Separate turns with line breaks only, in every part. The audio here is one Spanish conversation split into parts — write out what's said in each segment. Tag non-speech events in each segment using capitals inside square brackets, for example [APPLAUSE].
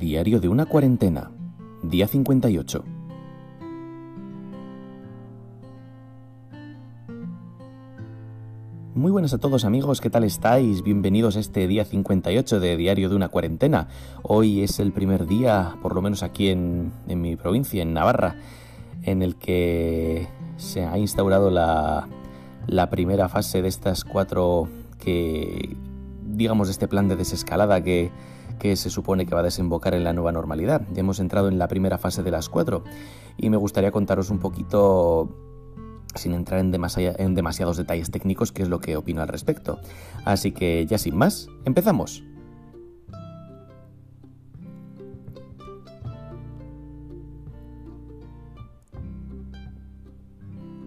Diario de una cuarentena, día 58. Muy buenas a todos amigos, ¿qué tal estáis? Bienvenidos a este día 58 de Diario de una cuarentena. Hoy es el primer día, por lo menos aquí en, mi provincia, en Navarra, en el que se ha instaurado la, la primera fase de estas cuatro que, digamos, de este plan de desescalada que que se supone que va a desembocar en la nueva normalidad. Ya hemos entrado en la primera fase de las cuatro y me gustaría contaros un poquito sin entrar en, demasiados detalles técnicos qué es lo que opino al respecto. Así que ya sin más, empezamos.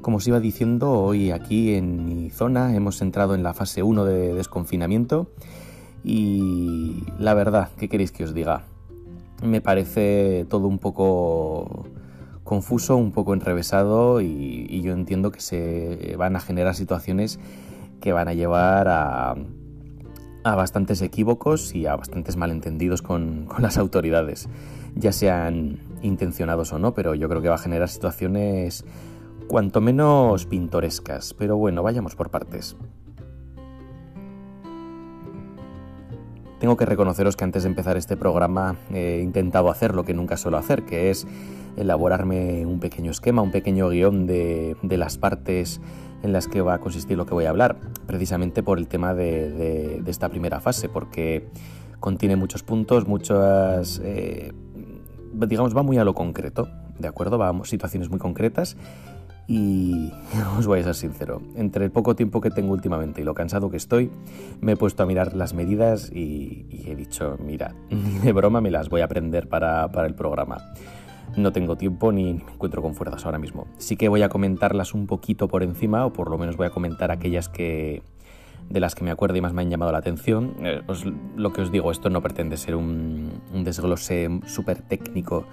Como os iba diciendo, hoy aquí en mi zona hemos entrado en la fase 1 de desconfinamiento y la verdad, ¿qué queréis que os diga? Me parece todo un poco confuso, un poco enrevesado y, yo entiendo que se van a generar situaciones que van a llevar a, bastantes equívocos y a bastantes malentendidos con, con, las autoridades, ya sean intencionados o no, pero yo creo que va a generar situaciones cuanto menos pintorescas. Pero bueno, vayamos por partes. Tengo que reconoceros que antes de empezar este programa he intentado hacer lo que nunca suelo hacer, que es elaborarme un pequeño esquema, un pequeño guion de, las partes en las que va a consistir lo que voy a hablar, precisamente por el tema de, esta primera fase, porque contiene muchos puntos, muchas... Eh, digamos, va muy a lo concreto, ¿de acuerdo? Va a situaciones muy concretas y [LAUGHS] os voy a ser sincero, entre el poco tiempo que tengo últimamente y lo cansado que estoy, me he puesto a mirar las medidas y, he dicho, mira, ni [LAUGHS] de broma me las voy a aprender para, el programa. No tengo tiempo ni, me encuentro con fuerzas ahora mismo. Sí que voy a comentarlas un poquito por encima, o por lo menos voy a comentar aquellas que de las que me acuerdo y más me han llamado la atención. Eh, lo que os digo, esto no pretende ser un, un desglose súper técnico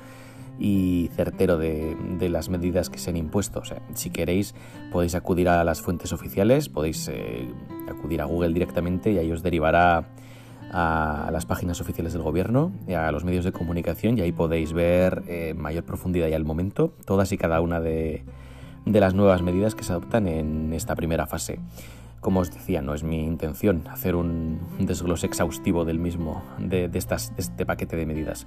y certero de, las medidas que se han impuesto. Si queréis podéis acudir a las fuentes oficiales, podéis eh, acudir a Google directamente y ahí os derivará a las páginas oficiales del gobierno, y a los medios de comunicación y ahí podéis ver eh, mayor profundidad y al momento todas y cada una de, las nuevas medidas que se adoptan en esta primera fase. Como os decía, no es mi intención hacer un desglose exhaustivo del mismo, de, de este paquete de medidas.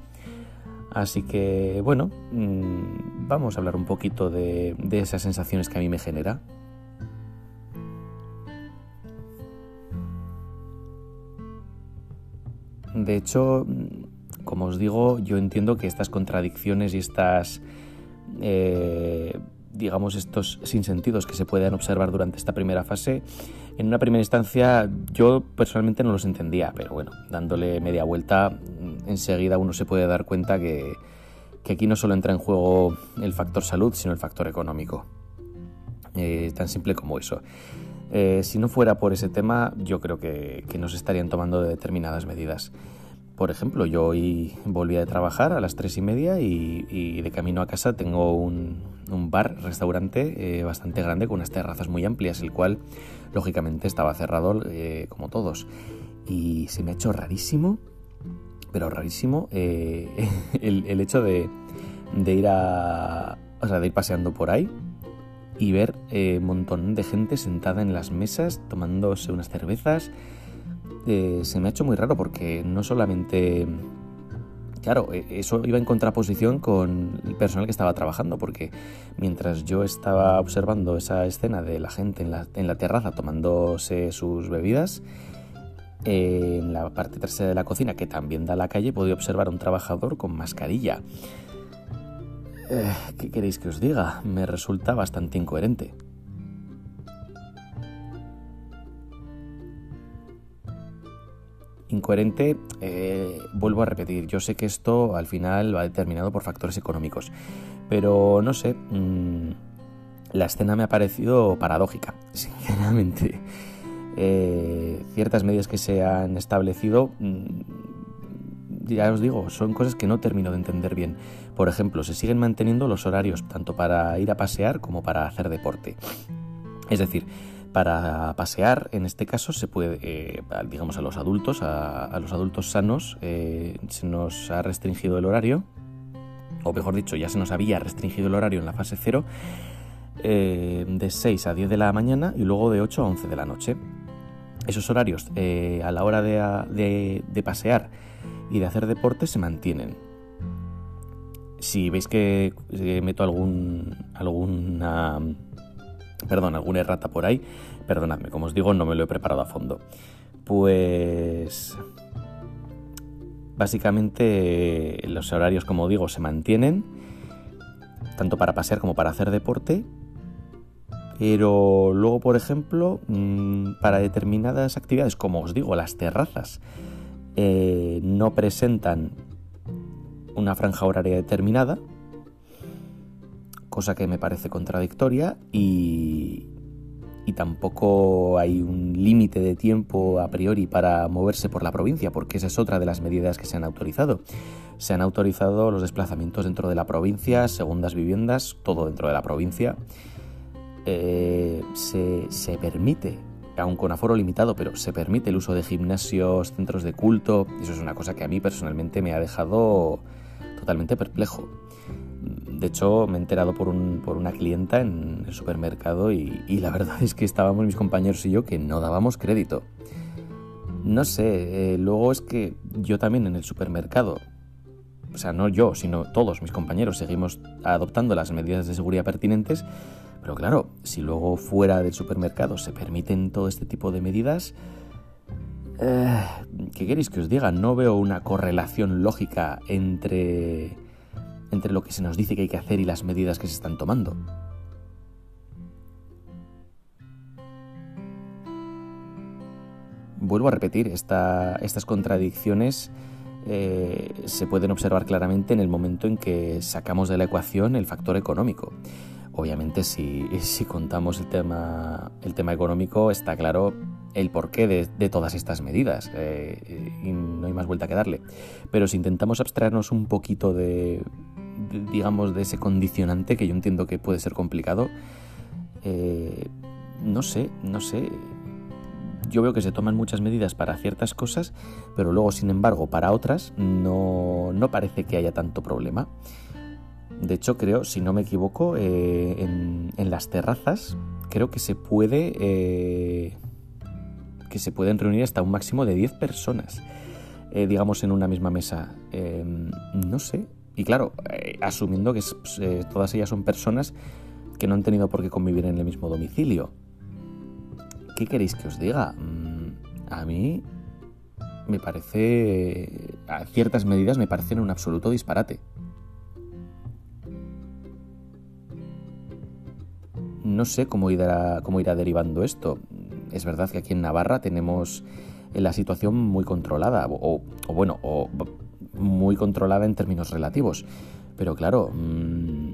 Así que, bueno, mm, vamos a hablar un poquito de, esas sensaciones que a mí me genera. De hecho, mm, como os digo, yo entiendo que estas contradicciones y estas, eh, digamos, estos sinsentidos que se pueden observar durante esta primera fase, en una primera instancia yo personalmente no los entendía, pero bueno, dándole media vuelta enseguida uno se puede dar cuenta que, aquí no solo entra en juego el factor salud, sino el factor económico. Eh, tan simple como eso. Eh, si no fuera por ese tema, yo creo que, que nos estarían tomando determinadas medidas. Por ejemplo, yo hoy volví a trabajar a las tres y media y, de camino a casa tengo un, bar, restaurante eh, bastante grande con unas terrazas muy amplias, el cual lógicamente estaba cerrado como todos. Y se me ha hecho rarísimo pero rarísimo eh, [LAUGHS] el, hecho de, ir a. O sea, de ir paseando por ahí y ver eh, un montón de gente sentada en las mesas tomándose unas cervezas. Eh, se me ha hecho muy raro porque no solamente. Claro, eso iba en contraposición con el personal que estaba trabajando, porque mientras yo estaba observando esa escena de la gente en la, en la terraza tomándose sus bebidas, en la parte trasera de la cocina, que también da a la calle, podía observar a un trabajador con mascarilla. Eh, ¿Qué queréis que os diga? Me resulta bastante incoherente. Incoherente, eh, vuelvo a repetir, yo sé que esto al final va determinado por factores económicos, pero no sé, mm, la escena me ha parecido paradójica, [LAUGHS] sinceramente. Eh, ciertas medidas que se han establecido, mm, ya os digo, son cosas que no termino de entender bien. Por ejemplo, se siguen manteniendo los horarios tanto para ir a pasear como para hacer deporte. Es decir, Para pasear, en este caso, se puede, eh, digamos, a los adultos, a, los adultos sanos, eh, se nos ha restringido el horario, o mejor dicho, ya se nos había restringido el horario en la fase 0, eh, de 6 a 10 de la mañana y luego de 8 a 11 de la noche. Esos horarios a la hora de, pasear y de hacer deporte se mantienen. Si veis que meto algún, alguna perdón, alguna errata por ahí, perdonadme, como os digo, no me lo he preparado a fondo. Pues básicamente los horarios, como digo, se mantienen, tanto para pasear como para hacer deporte, pero luego, por ejemplo, mm, para determinadas actividades, como os digo, las terrazas, eh, no presentan una franja horaria determinada, cosa que me parece contradictoria y, tampoco hay un límite de tiempo a priori para moverse por la provincia, porque esa es otra de las medidas que se han autorizado. Se han autorizado los desplazamientos dentro de la provincia, segundas viviendas, todo dentro de la provincia. Eh, se, se permite, aun con aforo limitado, pero se permite el uso de gimnasios, centros de culto. Eso es una cosa que a mí personalmente me ha dejado totalmente perplejo. De hecho, me he enterado por, una clienta en el supermercado y, la verdad es que estábamos mis compañeros y yo que no dábamos crédito. No sé, eh, luego es que yo también en el supermercado, o sea, no yo, sino todos mis compañeros seguimos adoptando las medidas de seguridad pertinentes, pero claro, si luego fuera del supermercado se permiten todo este tipo de medidas, eh, ¿qué queréis que os diga? No veo una correlación lógica entre entre lo que se nos dice que hay que hacer y las medidas que se están tomando. Vuelvo a repetir, estas contradicciones eh, se pueden observar claramente en el momento en que sacamos de la ecuación el factor económico. Obviamente si, contamos el tema, el tema económico está claro el porqué de, todas estas medidas eh, y no hay más vuelta que darle. Pero si intentamos abstraernos un poquito de, digamos, de ese condicionante que yo entiendo que puede ser complicado. Eh, no sé, no sé. Yo veo que se toman muchas medidas para ciertas cosas, pero luego, sin embargo, para otras no, no parece que haya tanto problema. De hecho, creo, si no me equivoco, eh, en, las terrazas creo que se puede eh, que se pueden reunir hasta un máximo de 10 personas, digamos, en una misma mesa. no sé, y claro, eh, asumiendo que pues, eh, todas ellas son personas que no han tenido por qué convivir en el mismo domicilio. ¿Qué queréis que os diga? Mm, a mí me parece... A ciertas medidas me parecen un absoluto disparate. No sé cómo irá, cómo irá derivando esto. Es verdad que aquí en Navarra tenemos la situación muy controlada, o, o bueno, o muy controlada en términos relativos. Pero claro, mm,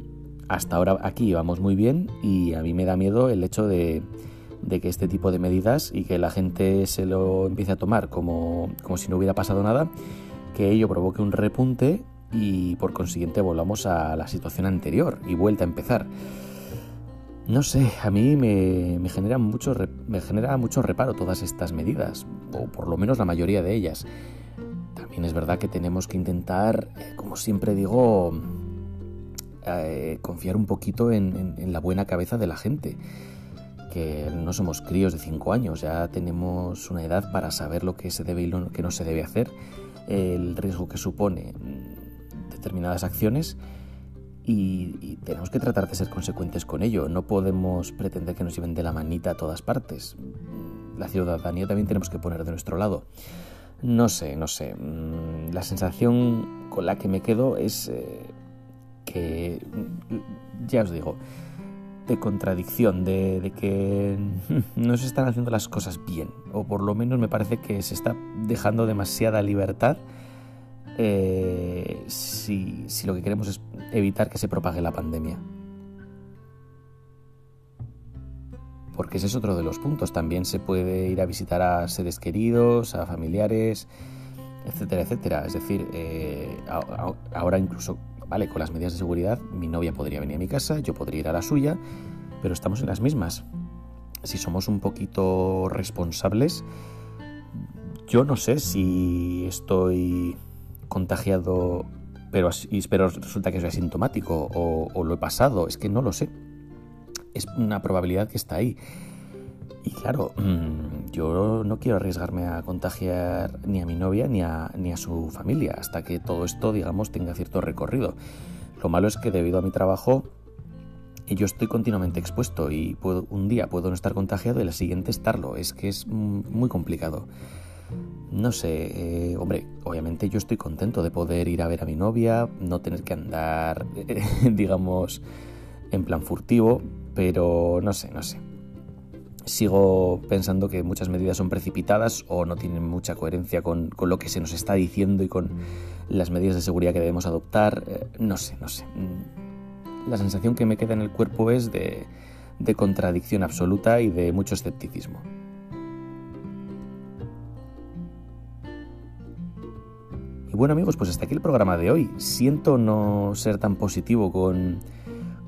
hasta ahora aquí vamos muy bien y a mí me da miedo el hecho de, que este tipo de medidas y que la gente se lo empiece a tomar como, como si no hubiera pasado nada, que ello provoque un repunte y por consiguiente volvamos a la situación anterior y vuelta a empezar. No sé, a mí me, me, genera mucho, me genera mucho reparo todas estas medidas, o por lo menos la mayoría de ellas. También es verdad que tenemos que intentar, eh, como siempre digo, eh, confiar un poquito en, la buena cabeza de la gente. Que no somos críos de 5 años, ya tenemos una edad para saber lo que se debe y lo que no se debe hacer, el riesgo que supone mm, determinadas acciones y, y, tenemos que tratar de ser consecuentes con ello. No podemos pretender que nos lleven de la manita a todas partes. La ciudadanía también tenemos que poner de nuestro lado. No sé, no sé. Mm, la sensación con la que me quedo es eh, que, mm, ya os digo, de contradicción, de, que [LAUGHS] no se están haciendo las cosas bien, o por lo menos me parece que se está dejando demasiada libertad eh, si lo que queremos es evitar que se propague la pandemia. Porque ese es otro de los puntos. También se puede ir a visitar a seres queridos, a familiares, etcétera, etcétera. Es decir, eh, ahora incluso, vale, con las medidas de seguridad, mi novia podría venir a mi casa, yo podría ir a la suya, pero estamos en las mismas. si somos un poquito responsables, yo no sé si estoy contagiado, pero, pero resulta que soy asintomático o lo he pasado, es que no lo sé. Es una probabilidad que está ahí. Y claro, mm, yo no quiero arriesgarme a contagiar ni a mi novia ni a, ni a su familia hasta que todo esto, digamos, tenga cierto recorrido. Lo malo es que debido a mi trabajo yo estoy continuamente expuesto y puedo, un día puedo no estar contagiado y el siguiente estarlo. Es que es muy complicado. No sé, eh, hombre, obviamente yo estoy contento de poder ir a ver a mi novia, no tener que andar, [LAUGHS] digamos, en plan furtivo, pero no sé, no sé. Sigo pensando que muchas medidas son precipitadas o no tienen mucha coherencia con, con lo que se nos está diciendo y con las medidas de seguridad que debemos adoptar. Eh, no sé, no sé la sensación que me queda en el cuerpo es de, contradicción absoluta y de mucho escepticismo. Y bueno amigos, pues hasta aquí el programa de hoy. Siento no ser tan positivo con,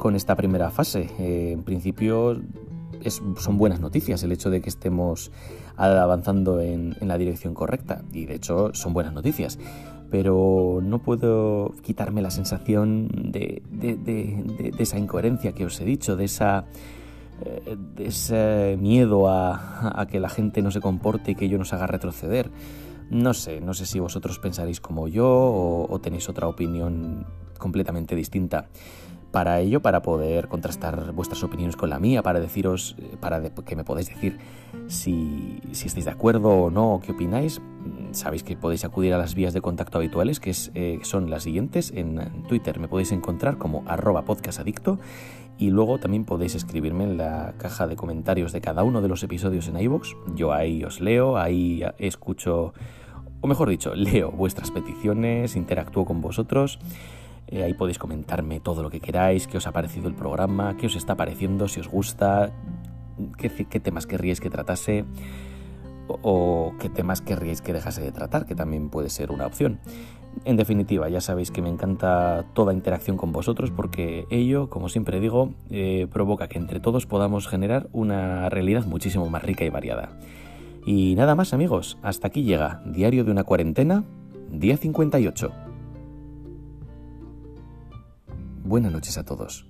esta primera fase. Eh, en principio son buenas noticias el hecho de que estemos avanzando en, la dirección correcta. Y de hecho son buenas noticias pero no puedo quitarme la sensación de, esa incoherencia que os he dicho, de, esa, eh, ese miedo a, que la gente no se comporte y que ello nos haga retroceder. No sé, no sé si vosotros pensaréis como yo o tenéis otra opinión completamente distinta para ello, para poder contrastar vuestras opiniones con la mía, para deciros, eh, para que me podéis decir si, estáis de acuerdo o no, o qué opináis. Mm, sabéis que podéis acudir a las vías de contacto habituales, que eh, son las siguientes. En Twitter me podéis encontrar como arroba podcastadicto y luego también podéis escribirme en la caja de comentarios de cada uno de los episodios en iVoox. Yo ahí os leo, ahí escucho, o mejor dicho, leo vuestras peticiones, interactúo con vosotros. Eh, ahí podéis comentarme todo lo que queráis, qué os ha parecido el programa, qué os está pareciendo, si os gusta, qué, temas querríais que tratase o, qué temas querríais que dejase de tratar, que también puede ser una opción. En definitiva, ya sabéis que me encanta toda interacción con vosotros porque ello, como siempre digo, eh, provoca que entre todos podamos generar una realidad muchísimo más rica y variada. Y nada más amigos, hasta aquí llega Diario de una cuarentena, día 58. Buenas noches a todos.